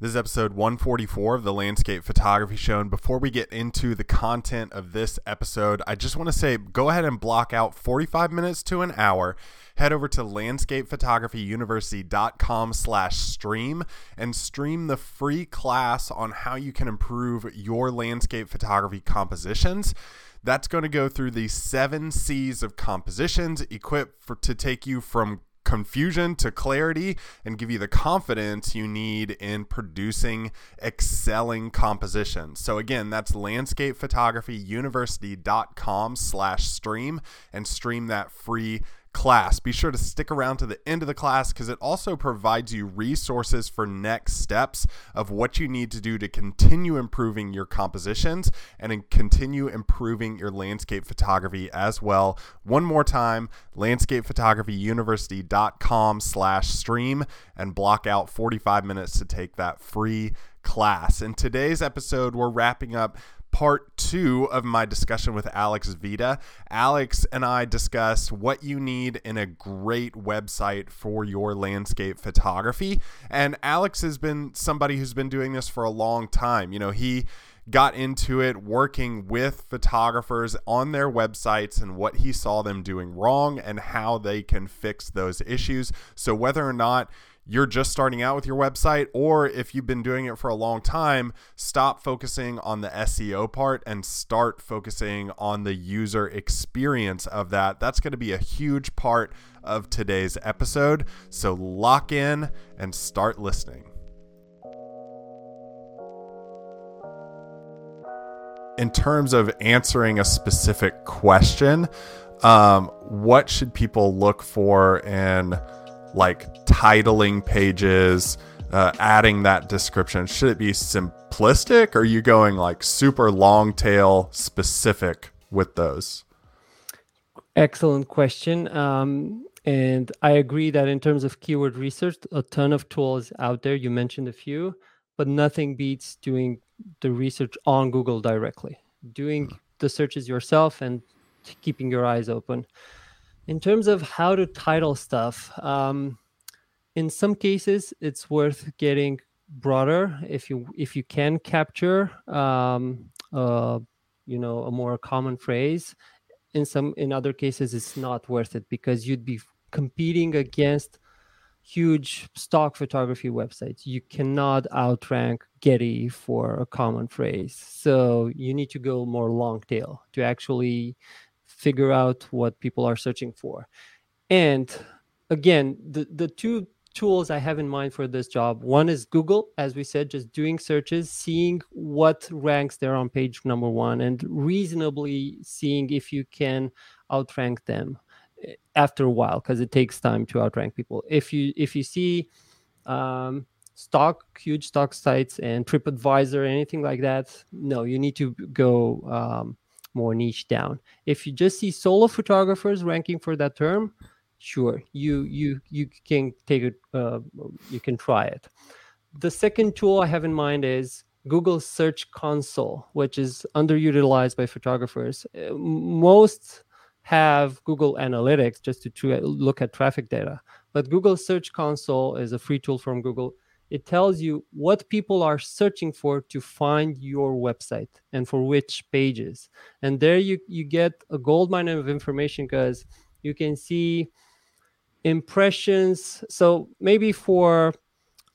This is episode 144 of the Landscape Photography Show. And before we get into the content of this episode, I just want to say go ahead and block out 45 minutes to an hour. Head over to landscapephotographyuniversity.com slash stream and stream the free class on how you can improve your landscape photography compositions. That's going to go through the seven C's of compositions, equipped for, to take you from confusion to clarity and give you the confidence you need in producing excelling compositions. So again, that's landscapephotographyuniversity.com slash stream and stream that free class. Be sure to stick around to the end of the class because it also provides you resources for next steps of what you need to do to continue improving your compositions and continue improving your landscape photography as well. One more time, landscapephotographyuniversity.com slash stream and block out 45 minutes to take that free class. In today's episode, we're wrapping up part two of my discussion with Alex Vita. Alex and I discuss what you need in a great website for your landscape photography. And Alex has been somebody who's been doing this for a long time. You know, he got into it working with photographers on their websites and what he saw them doing wrong and how they can fix those issues. So, whether or not you're just starting out with your website, or if you've been doing it for a long time, stop focusing on the SEO part and start focusing on the user experience of that. That's going to be a huge part of today's episode. So lock in and start listening. In terms of answering a specific question, um, what should people look for and like titling pages, uh, adding that description? Should it be simplistic or are you going like super long tail specific with those? Excellent question. Um, and I agree that in terms of keyword research, a ton of tools out there. You mentioned a few, but nothing beats doing the research on Google directly, doing mm. the searches yourself and keeping your eyes open. In terms of how to title stuff, um, in some cases, it's worth getting broader if you if you can capture, um, uh, you know, a more common phrase. In some in other cases, it's not worth it because you'd be competing against huge stock photography websites. You cannot outrank Getty for a common phrase. So you need to go more long tail to actually figure out what people are searching for. And again, the, the two tools I have in mind for this job one is Google, as we said, just doing searches, seeing what ranks there on page number one, and reasonably seeing if you can outrank them eh, after a while because it takes time to outrank people. If you if you see um, stock huge stock sites and TripAdvisor anything like that, no, you need to go um, more niche down. If you just see solo photographers ranking for that term, sure, you you you can take it, uh, you can try it. The second tool I have in mind is Google Search Console, which is underutilized by photographers. Uh, most have Google Analytics just to, to look at traffic data, but Google Search Console is a free tool from Google it tells you what people are searching for to find your website and for which pages. And there you you get a gold mine of information because you can see impressions. So maybe for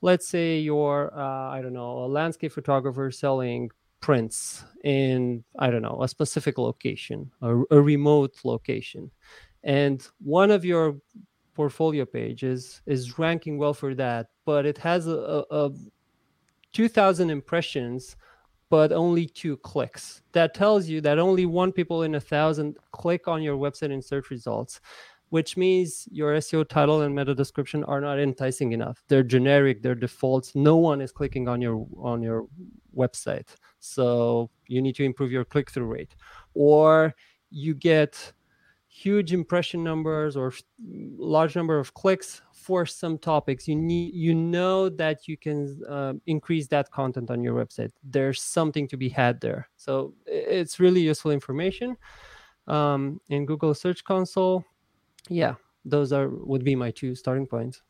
let's say you're uh, i don't know a landscape photographer selling prints in i don't know a specific location a, a remote location. And one of your portfolio page is is ranking well for that but it has a, a, a 2000 impressions but only two clicks. That tells you that only one people in a thousand click on your website in search results which means your seo title and meta description are not enticing enough. They're generic they're defaults. No one is clicking on your on your website. So you need to improve your click-through rate. Or you get huge impression numbers or large number of clicks for some topics. You need you know that you can uh, increase that content on your website. There's something to be had there. So it's really useful information. Um, in google search console yeah those are would be my two starting points.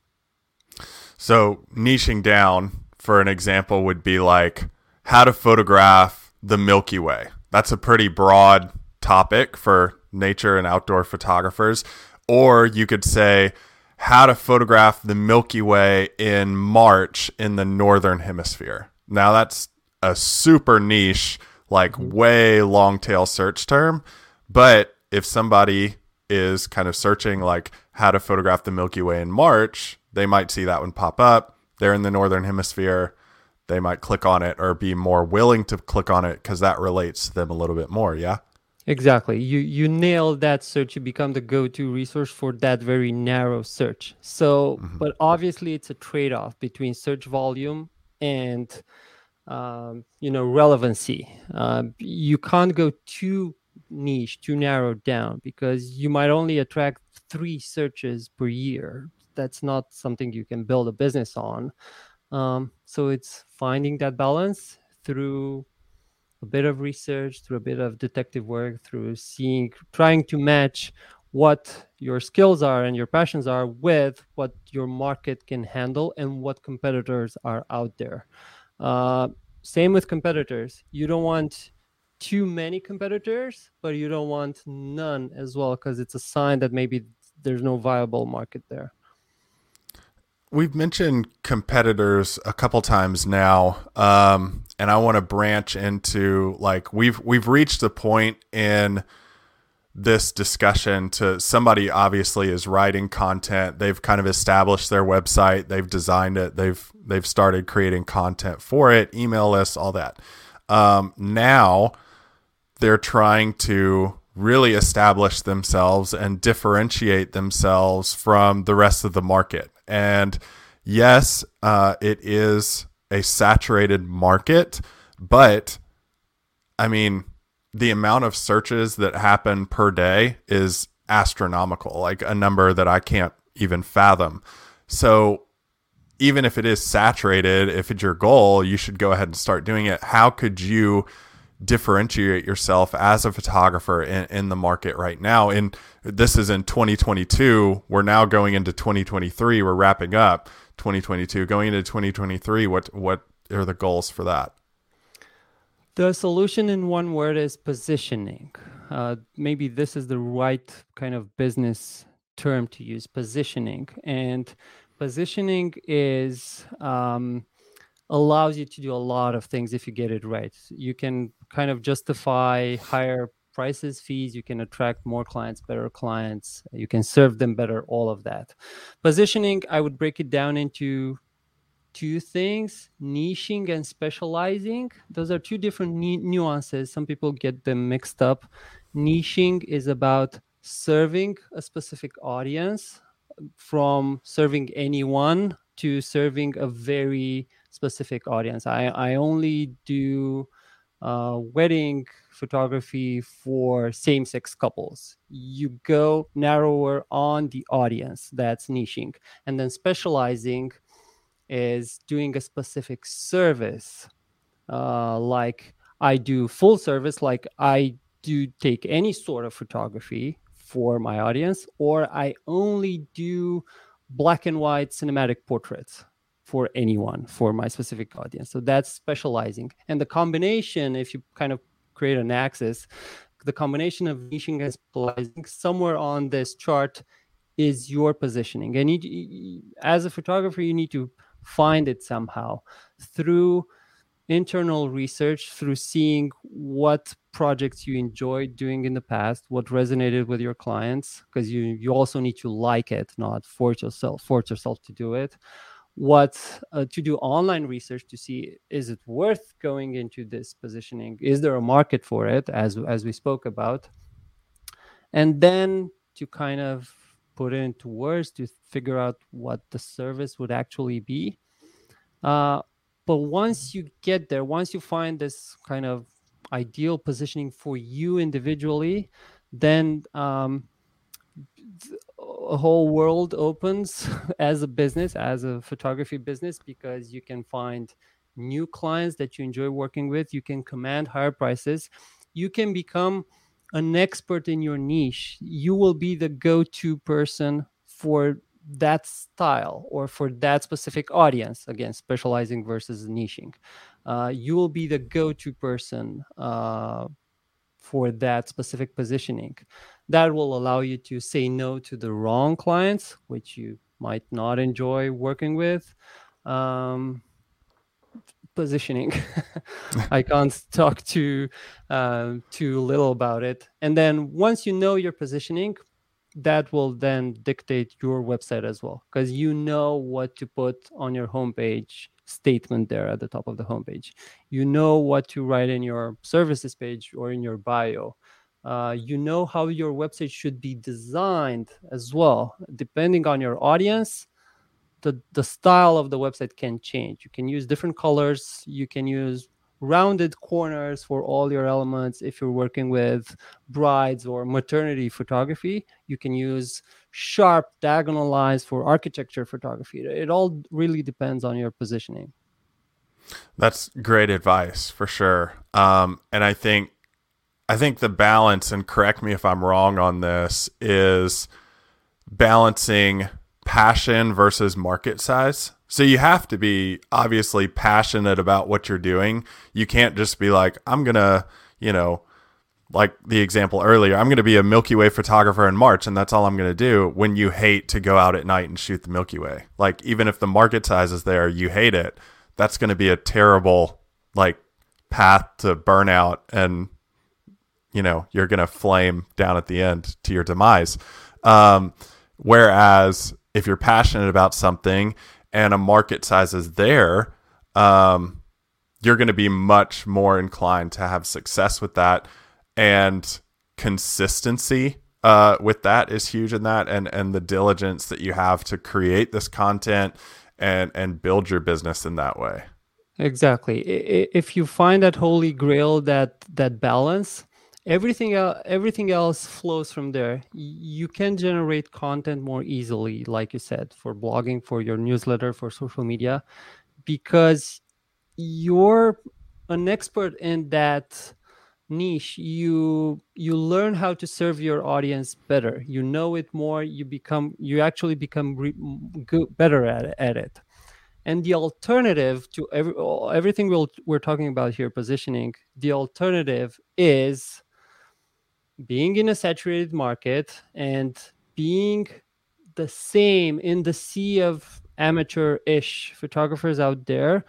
So niching down for an example, would be like how to photograph the Milky Way. That's a pretty broad topic for nature and outdoor photographers. Or you could say how to photograph the Milky Way in March in the Northern Hemisphere. Now, that's a super niche, like mm-hmm. way long tail search term. But if somebody is kind of searching like how to photograph the Milky Way in March, they might see that one pop up. They're in the northern hemisphere. They might click on it or be more willing to click on it because that relates to them a little bit more. Yeah. Exactly. You you nail that search. You become the go-to resource for that very narrow search. So, mm-hmm. but obviously, it's a trade-off between search volume and um, you know relevancy. Uh, you can't go too niche, too narrowed down because you might only attract three searches per year. That's not something you can build a business on. Um, so it's finding that balance through a bit of research, through a bit of detective work, through seeing, trying to match what your skills are and your passions are with what your market can handle and what competitors are out there. Uh, same with competitors. You don't want too many competitors, but you don't want none as well because it's a sign that maybe there's no viable market there. We've mentioned competitors a couple times now, um, and I want to branch into like we've we've reached the point in this discussion to somebody obviously is writing content they've kind of established their website they've designed it they've they've started creating content for it email lists all that um, now they're trying to really establish themselves and differentiate themselves from the rest of the market. And yes, uh, it is a saturated market, but I mean, the amount of searches that happen per day is astronomical, like a number that I can't even fathom. So, even if it is saturated, if it's your goal, you should go ahead and start doing it. How could you differentiate yourself as a photographer in, in the market right now. And this is in 2022. We're now going into 2023. We're wrapping up 2022. Going into 2023, what what are the goals for that? The solution in one word is positioning. Uh, maybe this is the right kind of business term to use positioning. And positioning is um, allows you to do a lot of things if you get it right. You can kind of justify higher prices, fees, you can attract more clients, better clients, you can serve them better, all of that. Positioning, I would break it down into two things niching and specializing. Those are two different nuances. Some people get them mixed up. Niching is about serving a specific audience from serving anyone to serving a very specific audience. I, I only do uh, wedding photography for same sex couples. You go narrower on the audience, that's niching. And then specializing is doing a specific service. Uh, like I do full service, like I do take any sort of photography for my audience, or I only do black and white cinematic portraits for anyone for my specific audience. So that's specializing. And the combination if you kind of create an axis the combination of niching and specializing somewhere on this chart is your positioning. And you, as a photographer you need to find it somehow through internal research through seeing what projects you enjoyed doing in the past what resonated with your clients because you you also need to like it not force yourself force yourself to do it what uh, to do online research to see is it worth going into this positioning? Is there a market for it as as we spoke about? And then to kind of put it into words to figure out what the service would actually be uh, but once you get there once you find this kind of ideal positioning for you individually then um, a whole world opens as a business, as a photography business, because you can find new clients that you enjoy working with. You can command higher prices. You can become an expert in your niche. You will be the go to person for that style or for that specific audience again specializing versus niching uh, you will be the go-to person uh, for that specific positioning. That will allow you to say no to the wrong clients which you might not enjoy working with. Um, positioning. I can't talk too uh, too little about it. And then once you know your positioning that will then dictate your website as well because you know what to put on your homepage statement there at the top of the homepage. You know what to write in your services page or in your bio. Uh, you know how your website should be designed as well. Depending on your audience the, the style of the website can change. You can use different colors. You can use rounded corners for all your elements. If you're working with brides or maternity photography, you can use sharp diagonal lines for architecture photography. It all really depends on your positioning. That's great advice for sure. Um, and I think I think the balance, and correct me if I'm wrong on this, is balancing passion versus market size. So you have to be obviously passionate about what you're doing. You can't just be like, I'm to, you know, like the example earlier, I'm going to be a Milky Way photographer in March and that's all I'm going to do when you hate to go out at night and shoot the Milky Way. Like even if the market size is there, you hate it. That's going to be a terrible like path to burnout and you know, you're going to flame down at the end to your demise. Um, whereas if you're passionate about something and a market size is there, um, you're going to be much more inclined to have success with that. And consistency uh, with that is huge in that, and and the diligence that you have to create this content and and build your business in that way. Exactly. If you find that holy grail, that that balance, everything else everything else flows from there you can generate content more easily like you said for blogging for your newsletter for social media because you're an expert in that niche you you learn how to serve your audience better. You know it more you become you actually become re- good, better at, at it. And the alternative to every, everything we'll, we're talking about here positioning the alternative is being in a saturated market and being the same in the sea of amateur-ish photographers out there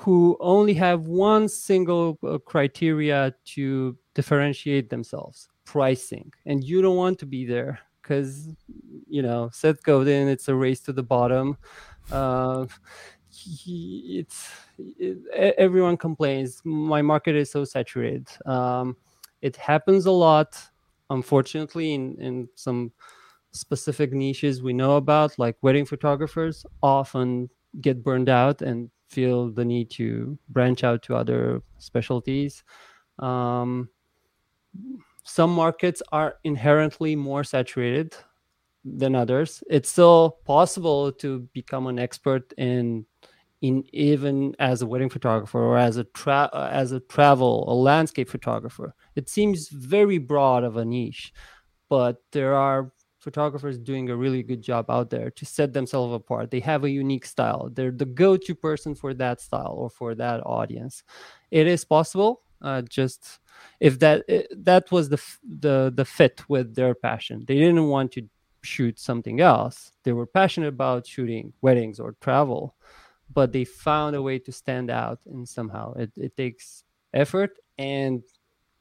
who only have one single uh, criteria to differentiate themselves pricing. And you don't want to be there because you know seth godin it's a race to the bottom. Uh, he, it's it, everyone complains my market is so saturated. Um, it happens a lot unfortunately in in some specific niches we know about like wedding photographers often get burned out and feel the need to branch out to other specialties. Um, some markets are inherently more saturated than others. It's still possible to become an expert in in even as a wedding photographer or as a tra- as a travel a landscape photographer. It seems very broad of a niche but there are photographers doing a really good job out there to set themselves apart. They have a unique style. They're the go-to person for that style or for that audience. It is possible uh, just if that it, that was the the the fit with their passion. They didn't want to shoot something else. They were passionate about shooting weddings or travel but they found a way to stand out and somehow it, it takes effort and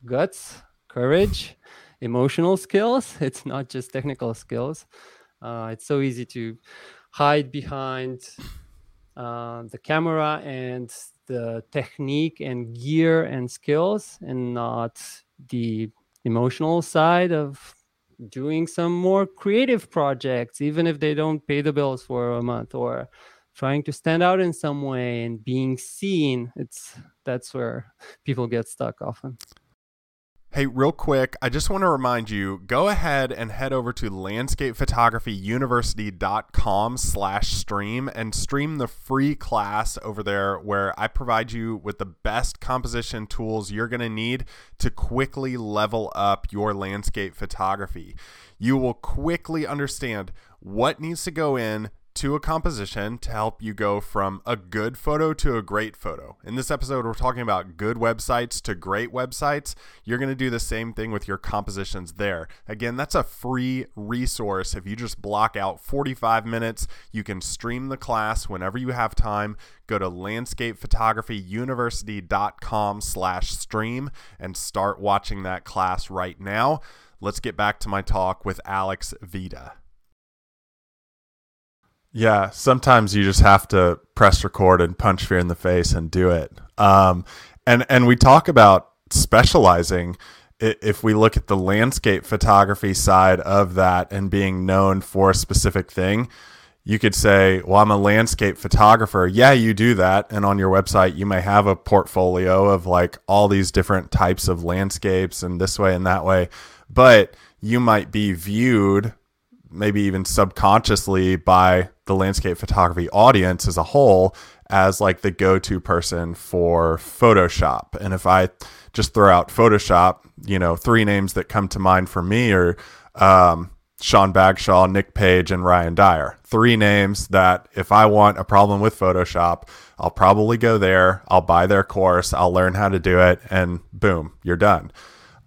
guts courage emotional skills. It's not just technical skills. Uh, it's so easy to hide behind uh, the camera and the technique and gear and skills and not the emotional side of doing some more creative projects even if they don't pay the bills for a month or trying to stand out in some way and being seen. It's that's where people get stuck often Hey, real quick, I just want to remind you, go ahead and head over to landscapephotographyuniversity.com slash stream and stream the free class over there where I provide you with the best composition tools you're going to need to quickly level up your landscape photography. You will quickly understand what needs to go in to a composition to help you go from a good photo to a great photo. In this episode, we're talking about good websites to great websites. You're going to do the same thing with your compositions there. Again, that's a free resource. If you just block out 45 minutes, you can stream the class whenever you have time. Go to landscapephotographyuniversity.com slash stream and start watching that class right now. Let's get back to my talk with Alex Vita. Yeah, sometimes you just have to press record and punch fear in the face and do it. Um, and and we talk about specializing. If we look at the landscape photography side of that and being known for a specific thing, you could say, "Well, I'm a landscape photographer." Yeah, you do that, and on your website, you may have a portfolio of like all these different types of landscapes and this way and that way, but you might be viewed maybe even subconsciously by the landscape photography audience as a whole as like the go-to person for Photoshop. And if I just throw out Photoshop, you know, three names that come to mind for me are um, Sean Bagshaw, Nick Page, and Ryan Dyer. Three names that if I want a problem with Photoshop, I'll probably go there, I'll buy their course, I'll learn how to do it, and boom, you're done.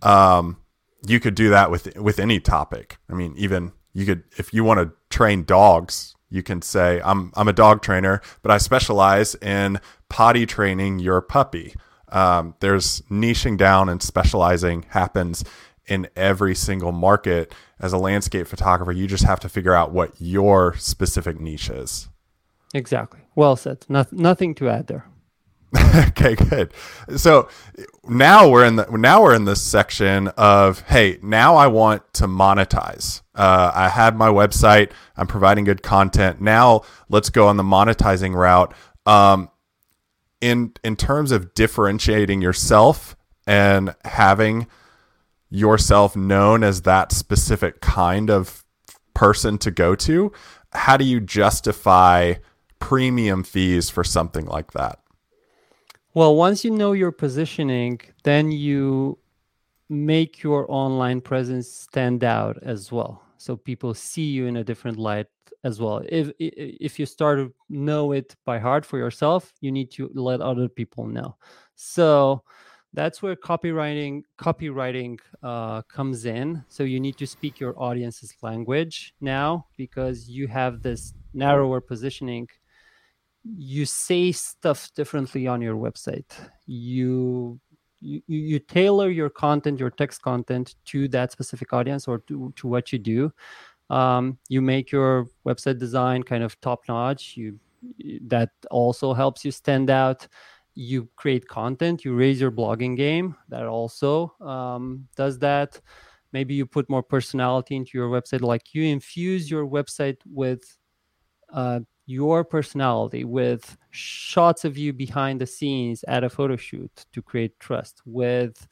Um, you could do that with with any topic. I mean, even you could if you want to train dogs you can say i'm i'm a dog trainer but i specialize in potty training your puppy. Um, there's niching down and specializing happens in every single market. As a landscape photographer you just have to figure out what your specific niche is. Exactly. Well said. No- nothing to add there. Okay, good. So now we're in the now we're in this section of hey, now I want to monetize. Uh, I have my website. I'm providing good content. Now let's go on the monetizing route. Um, in in terms of differentiating yourself and having yourself known as that specific kind of person to go to, how do you justify premium fees for something like that? Well, once you know your positioning, then you make your online presence stand out as well. So people see you in a different light as well. If if you start to know it by heart for yourself, you need to let other people know. So that's where copywriting copywriting uh, comes in. So you need to speak your audience's language now because you have this narrower positioning you say stuff differently on your website you you, you tailor your content your text content to that specific audience or to, to what you do. Um, you make your website design kind of top notch. You that also helps you stand out. You create content. You raise your blogging game. That also um, does that. Maybe you put more personality into your website like you infuse your website with uh, your personality with shots of you behind the scenes at a photo shoot to create trust with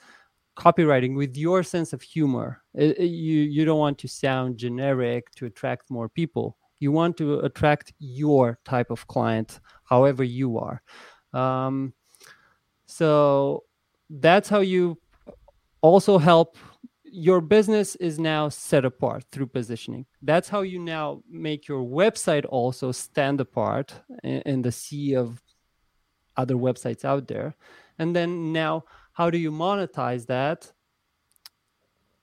copywriting with your sense of humor. It, it, you you don't want to sound generic to attract more people. You want to attract your type of client however you are. Um, so that's how you also help your business is now set apart through positioning. That's how you now make your website also stand apart in, in, the sea of other websites out there. And then now, how do you monetize that?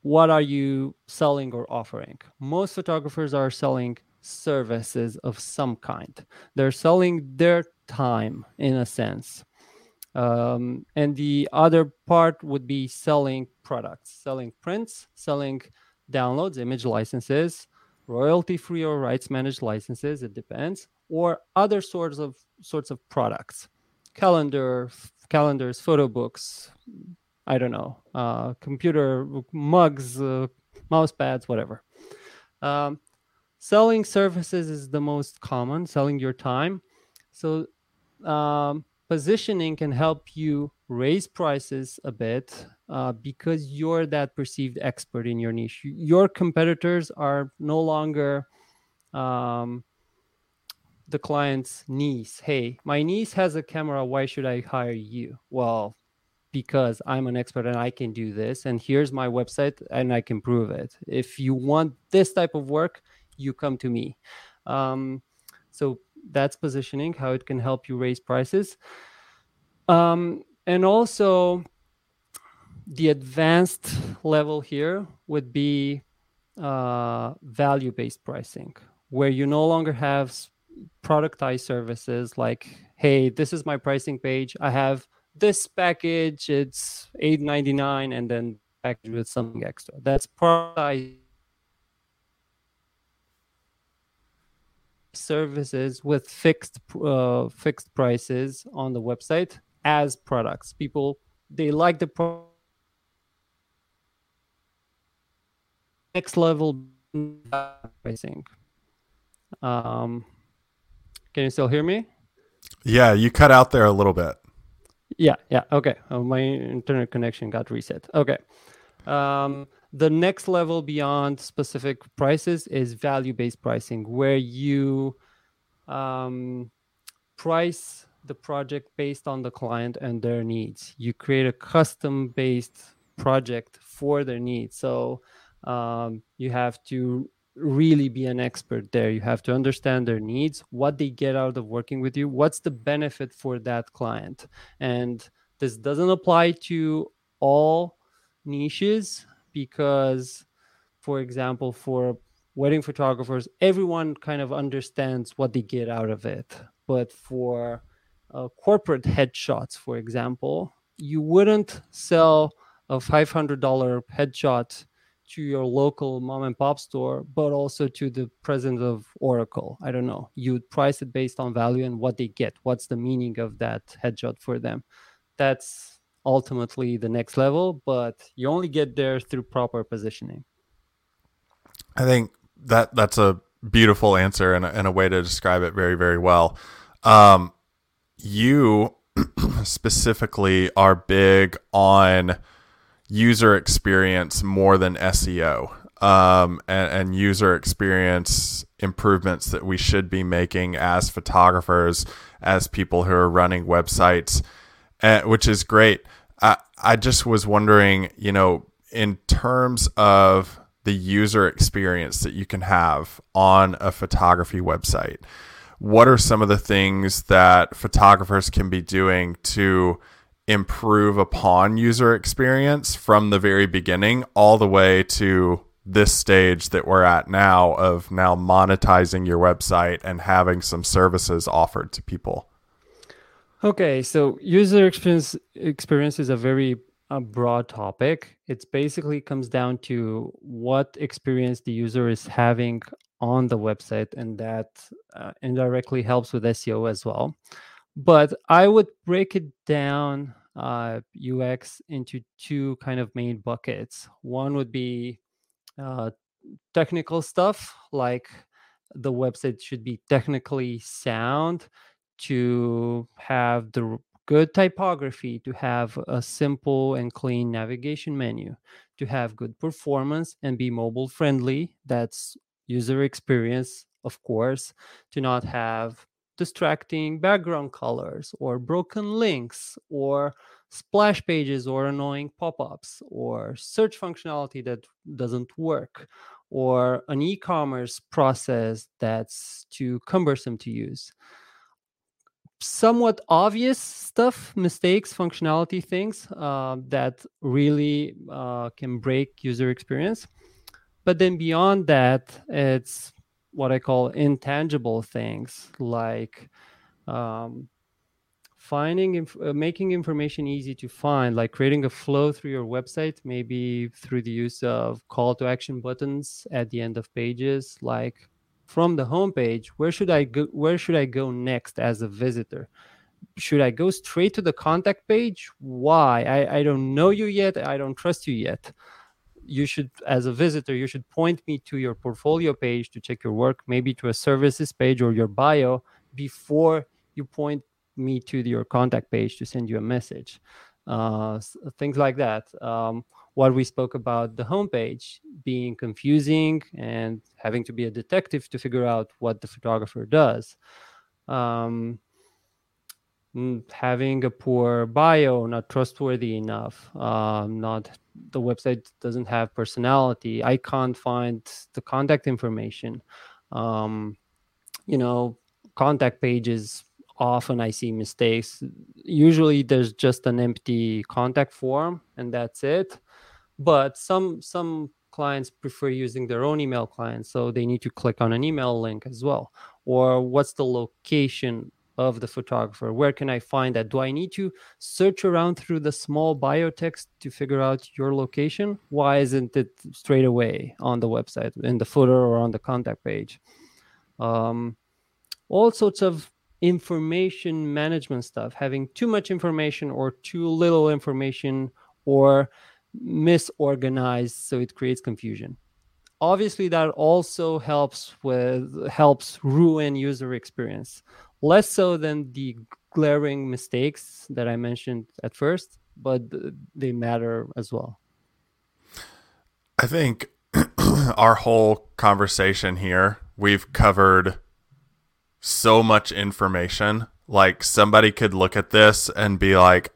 What are you selling or offering? Most photographers are selling services of some kind, they're selling their time in a sense. Um, and the other part would be selling products, selling prints, selling downloads, image licenses, royalty free or rights managed licenses, it depends, or other sorts of sorts of products. Calendar, calendars, photo books, I don't know, uh, computer mugs, uh, mouse pads, whatever. Um, selling services is the most common, selling your time. So um, positioning can help you raise prices a bit uh, because you're that perceived expert in your niche. Your competitors are no longer um, the client's niece. Hey, my niece has a camera. Why should I hire you? Well, because I'm an expert and I can do this. And here's my website and I can prove it. If you want this type of work, you come to me um, so that's positioning how it can help you raise prices. Um, and also the advanced level here would be uh, value based pricing where you no longer have productized services like hey this is my pricing page. I have this package. It's 899 and then package with something extra. That's productized services with fixed uh, fixed prices on the website as products people they like the pro- next level pricing um, can you still hear me? Yeah, you cut out there a little bit. Yeah, yeah. Okay. Oh, my internet connection got reset. Okay. Um, the next level beyond specific prices is value based pricing, where you um, price the project based on the client and their needs. You create a custom based project for their needs. So um, you have to really be an expert there. You have to understand their needs, what they get out of working with you, what's the benefit for that client. And this doesn't apply to all niches because, for example, for wedding photographers, everyone kind of understands what they get out of it. But for uh, corporate headshots, for example, you wouldn't sell a $500 headshot to your local mom and pop store, but also to the president of Oracle. I don't know. You would price it based on value and what they get. What's the meaning of that headshot for them? That's ultimately the next level, but you only get there through proper positioning. I think that that's a beautiful answer and a, and a way to describe it very, very well. Um, you specifically are big on user experience more than SEO um, and, and, user experience improvements that we should be making as photographers, as people who are running websites, uh, which is great. I, just was wondering, you know, in terms of the user experience that you can have on a photography website, what are some of the things that photographers can be doing to improve upon user experience from the very beginning all the way to this stage that we're at now of now monetizing your website and having some services offered to people okay so user experience experience is a very a broad topic it basically comes down to what experience the user is having on the website and that uh, indirectly helps with seo as well but I would break it down uh, UX into two kind of main buckets. One would be uh, technical stuff, like the website should be technically sound to have the good typography, to have a simple and clean navigation menu, to have good performance and be mobile friendly. That's user experience, of course, to not have distracting background colors or broken links or splash pages or annoying pop-ups or search functionality that doesn't work or an e-commerce process that's too cumbersome to use somewhat obvious stuff mistakes functionality things uh, that really uh, can break user experience. But then beyond that it's what I call intangible things like um, finding inf- uh, making information easy to find like creating a flow through your website maybe through the use of call to action buttons at the end of pages like from the homepage where should i go where should i go next as a visitor? Should i go straight to the contact page? Why? I, I don't know you yet. I don't trust you yet. You should as a visitor you should point me to your portfolio page to check your work maybe to a services page or your bio before you point me to your contact page to send you a message. Uh, things like that. Um, what we spoke about the homepage being confusing and having to be a detective to figure out what the photographer does um, mm, having a poor bio, not trustworthy enough, um, not the website doesn't have personality. I can't find the contact information. Um, you know, contact pages often I see mistakes. Usually there's just an empty contact form and that's it. But some some clients prefer using their own email client, so they need to click on an email link as well. Or what's the location of the photographer? Where can I find that? Do I need to search around through the small bio text to figure out your location? Why isn't it straight away on the website, in the footer, or on the contact page? Um, all sorts of information management stuff, having too much information or too little information or misorganized so it creates confusion. Obviously that also helps with helps ruin user experience. Less so than the glaring mistakes that i mentioned at first but they matter as well. I think our whole conversation here we've covered so much information. Like somebody could look at this and be like,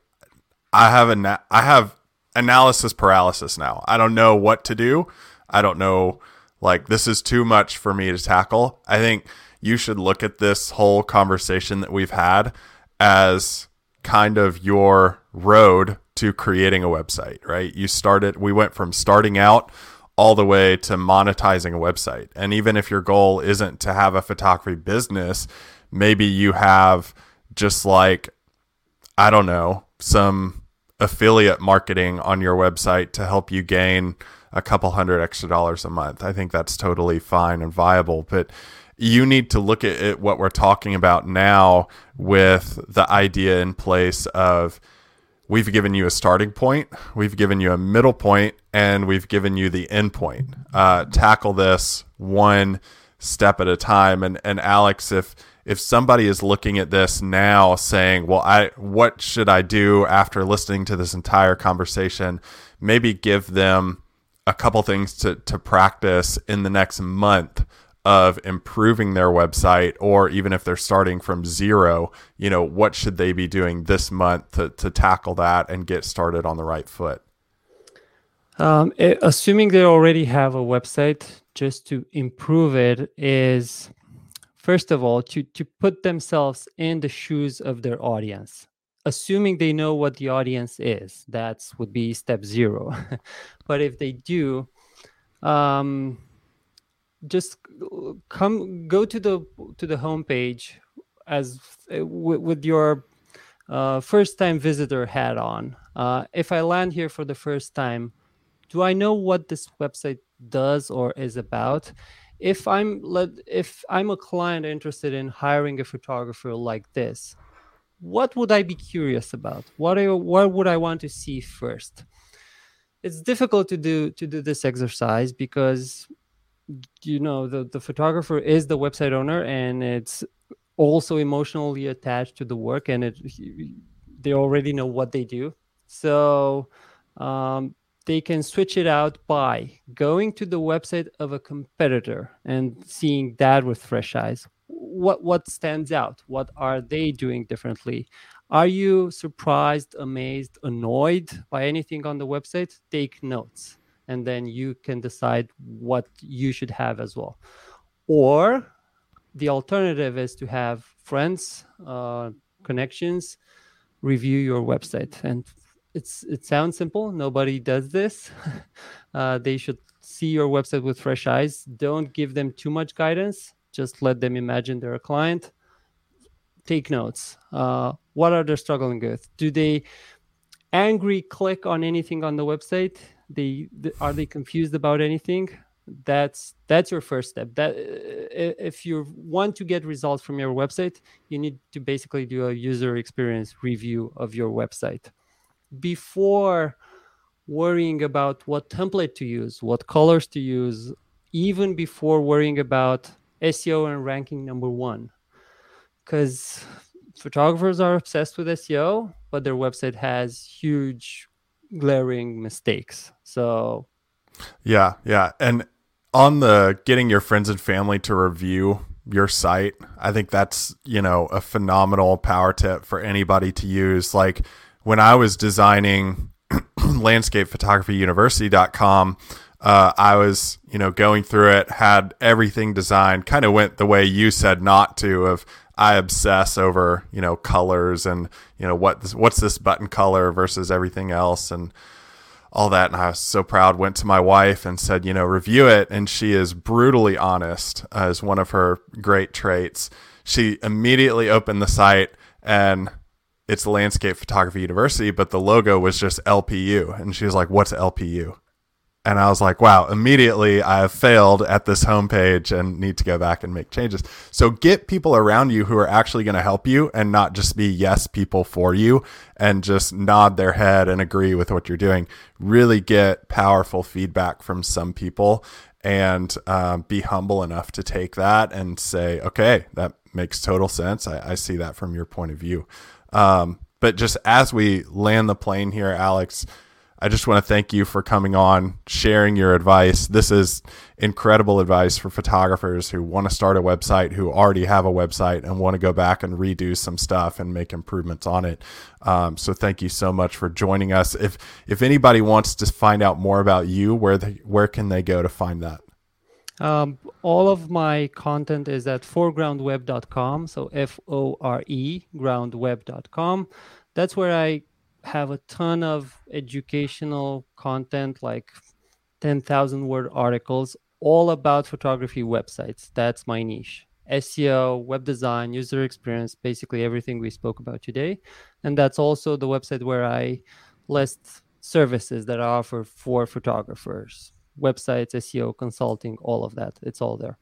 I have a I have analysis paralysis now. I don't know what to do. I don't know like this is too much for me to tackle. I think you should look at this whole conversation that we've had as kind of your road to creating a website, right? You started we went from starting out all the way to monetizing a website. And even if your goal isn't to have a photography business, maybe you have just like, I don't know, some affiliate marketing on your website to help you gain a couple hundred extra dollars a month. I think that's totally fine and viable. But you need to look at it, what we're talking about now with the idea in place of we've given you a starting point, we've given you a middle point, and we've given you the end point. Uh, tackle this one step at a time. And and Alex, if if somebody is looking at this now saying, "Well, I what should I do after listening to this entire conversation?" Maybe give them a couple things to to practice in the next month of improving their website or even if they're starting from zero you know what should they be doing this month to, to tackle that and get started on the right foot um, assuming they already have a website just to improve it is first of all to, to put themselves in the shoes of their audience assuming they know what the audience is that's would be step zero but if they do um, just come go to the to the homepage as uh, with your uh, first time visitor hat on. Uh, if I land here for the first time, do I know what this website does or is about? If I'm if I'm a client interested in hiring a photographer like this, what would I be curious about? What what would I want to see first? It's difficult to do to do this exercise because you know the, the photographer is the website owner and it's also emotionally attached to the work and it they already know what they do so um, they can switch it out by going to the website of a competitor and seeing that with fresh eyes what what stands out what are they doing differently are you surprised amazed annoyed by anything on the website take notes and then you can decide what you should have as well. Or the alternative is to have friends, uh, connections, review your website. And it's it sounds simple. Nobody does this. uh, they should see your website with fresh eyes. Don't give them too much guidance. Just let them imagine they're a client. Take notes. Uh, what are they struggling with? Do they angry click on anything on the website? they, they are they confused about anything that's that's your first step that if you want to get results from your website you need to basically do a user experience review of your website before worrying about what template to use what colors to use even before worrying about seo and ranking number one because photographers are obsessed with seo but their website has huge glaring mistakes. So, yeah, yeah, and on the getting your friends and family to review your site. I think that's, you know, a phenomenal power tip for anybody to use. Like when I was designing landscapephotographyuniversity.com, uh, I was, you know, going through it, had everything designed, kind of went the way you said not to of I obsess over, you know, colors and, you know, what this, what's this button color versus everything else and all that. And I was so proud, went to my wife and said, you know, review it. And she is brutally honest as one of her great traits. She immediately opened the site and it's Landscape Photography University, but the logo was just LPU. And she was like, what's LPU? and I was like, wow, immediately I have failed at this homepage and need to go back and make changes. So get people around you who are actually going to help you and not just be yes people for you and just nod their head and agree with what you're doing. Really get powerful feedback from some people and um, be humble enough to take that and say, okay, that makes total sense. I, I see that from your point of view. Um, but just as we land the plane here, Alex, I just want to thank you for coming on, sharing your advice. This is incredible advice for photographers who want to start a website, who already have a website and want to go back and redo some stuff and make improvements on it. Um, so thank you so much for joining us. If if anybody wants to find out more about you, where they, where can they go to find that? Um, all of my content is at foregroundweb.com. So F O R E groundweb.com. That's where I have a ton of educational content, like 10,000 word articles, all about photography websites. That's my niche. SEO, web design, user experience, basically everything we spoke about today. And that's also the website where I list services that I offer for photographers, websites, SEO, consulting, all of that. It's all there.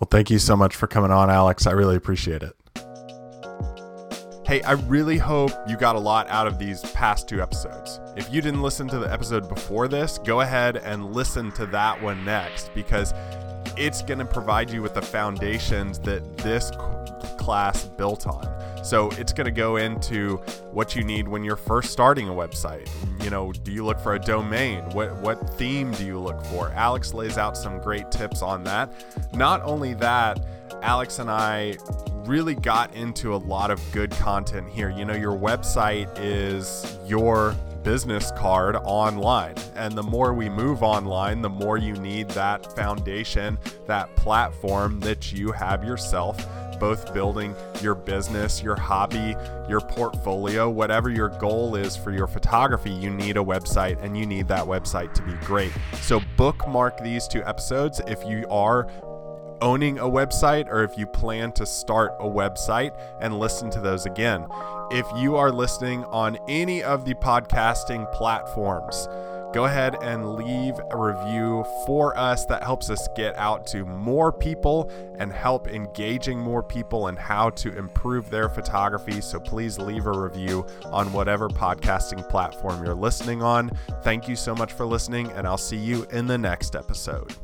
Well, thank you so much for coming on, Alex. I really appreciate it. Hey, I really hope you got a lot out of these past two episodes. If you didn't listen to the episode before this, go ahead and listen to that one next because it's going to provide you with the foundations that this class built on. So it's going to go into what you need when you're first starting a website. You know, do you look for a domain? What what theme do you look for? Alex lays out some great tips on that. Not only that, Alex and I really got into a lot of good content here. You know, your website is your business card online. And the more we move online, the more you need that foundation, that platform that you have yourself, both building your business, your hobby, your portfolio, whatever your goal is for your photography, you need a website and you need that website to be great. So bookmark these two episodes if you are owning a website or if you plan to start a website and listen to those again. If you are listening on any of the podcasting platforms, go ahead and leave a review for us. That helps us get out to more people and help engaging more people in how to improve their photography. So please leave a review on whatever podcasting platform you're listening on. Thank you so much for listening, and I'll see you in the next episode.